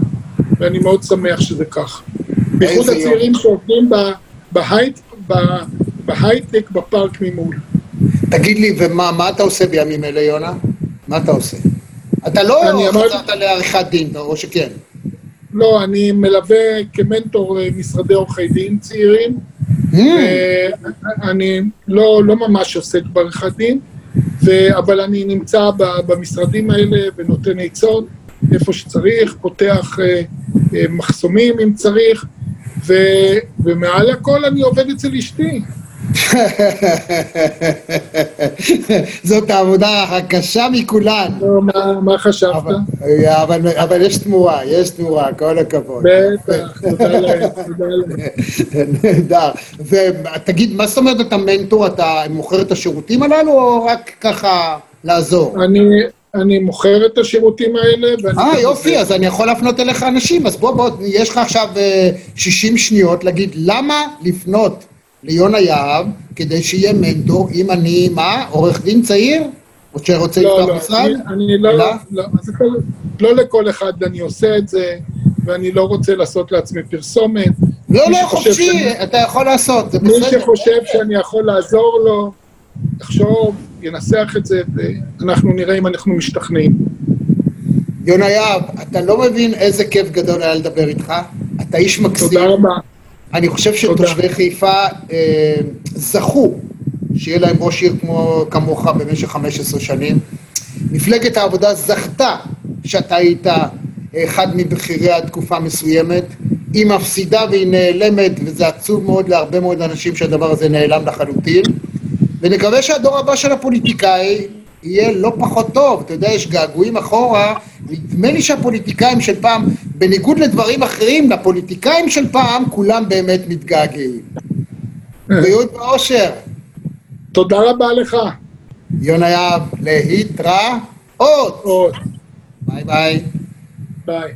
ואני מאוד שמח שזה כך. בייחוד הצעירים שעובדים בהייט- בהייטק בפארק ממול. תגיד לי, ומה מה אתה עושה בימים אלה, יונה? מה אתה עושה? אתה לא חזרת לעריכת דין, או שכן? לא, אני מלווה כמנטור משרדי עורכי דין צעירים. Hmm, אני לא, לא ממש עוסק בעריכת דין, ו, אבל אני נמצא ב, במשרדים האלה ונותן עצות איפה שצריך, פותח אה, אה, מחסומים אם צריך, ו, ומעל הכל אני עובד אצל אשתי. זאת העבודה הקשה מכולן. לא, מה, חשבת? אבל, יש תמורה, יש תמורה, כל הכבוד. בטח, תודה להם, תודה להם. נהדר. ותגיד, מה זאת אומרת אתה מנטור? אתה מוכר את השירותים הללו, או רק ככה לעזור? אני, אני מוכר את השירותים האלה. אה, יופי. אז אני יכול להפנות אליך אנשים, אז בוא, בוא, יש לך עכשיו אה, 60 שניות להגיד למה לפנות ליונה יהב כדי שיהיה מנטור, אם אני, מה, עורך דין צעיר? או שרוצה לא, לפתוח לא, משרד? אני, אני לא, לא? לא, לא לכל אחד אני עושה את זה, ואני לא רוצה לעשות לעצמי פרסומת. לא, מי לא, חופשי, שאני- אתה יכול לעשות, זה מי בסדר. שחושב שאני יכול לעזור לו, יחשוב, ינסח את זה, ואנחנו נראה אם אנחנו משתכנעים. יונה יהב, אתה לא מבין איזה כיף גדול היה לדבר איתך, אתה איש מקסים. תודה רבה. אני חושב שתושבי חיפה אה, זכו שיהיה להם ראש עיר כמו, כמוך במשך 15 שנים. מפלגת העבודה זכתה שאתה היית אחד מבכיריה תקופה מסוימת. היא מפסידה והיא נעלמת, וזה עצוב מאוד להרבה מאוד אנשים שהדבר הזה נעלם לחלוטין. ונקווה שהדור הבא של הפוליטיקאי יהיה לא פחות טוב. אתה יודע, יש געגועים אחורה, נדמה לי שהפוליטיקאים של פעם, בניגוד לדברים אחרים, לפוליטיקאים של פעם, כולם באמת מתגעגעים. בריאות ואושר. תודה רבה לך. יונה יהב, להתראות. ביי ביי. ביי.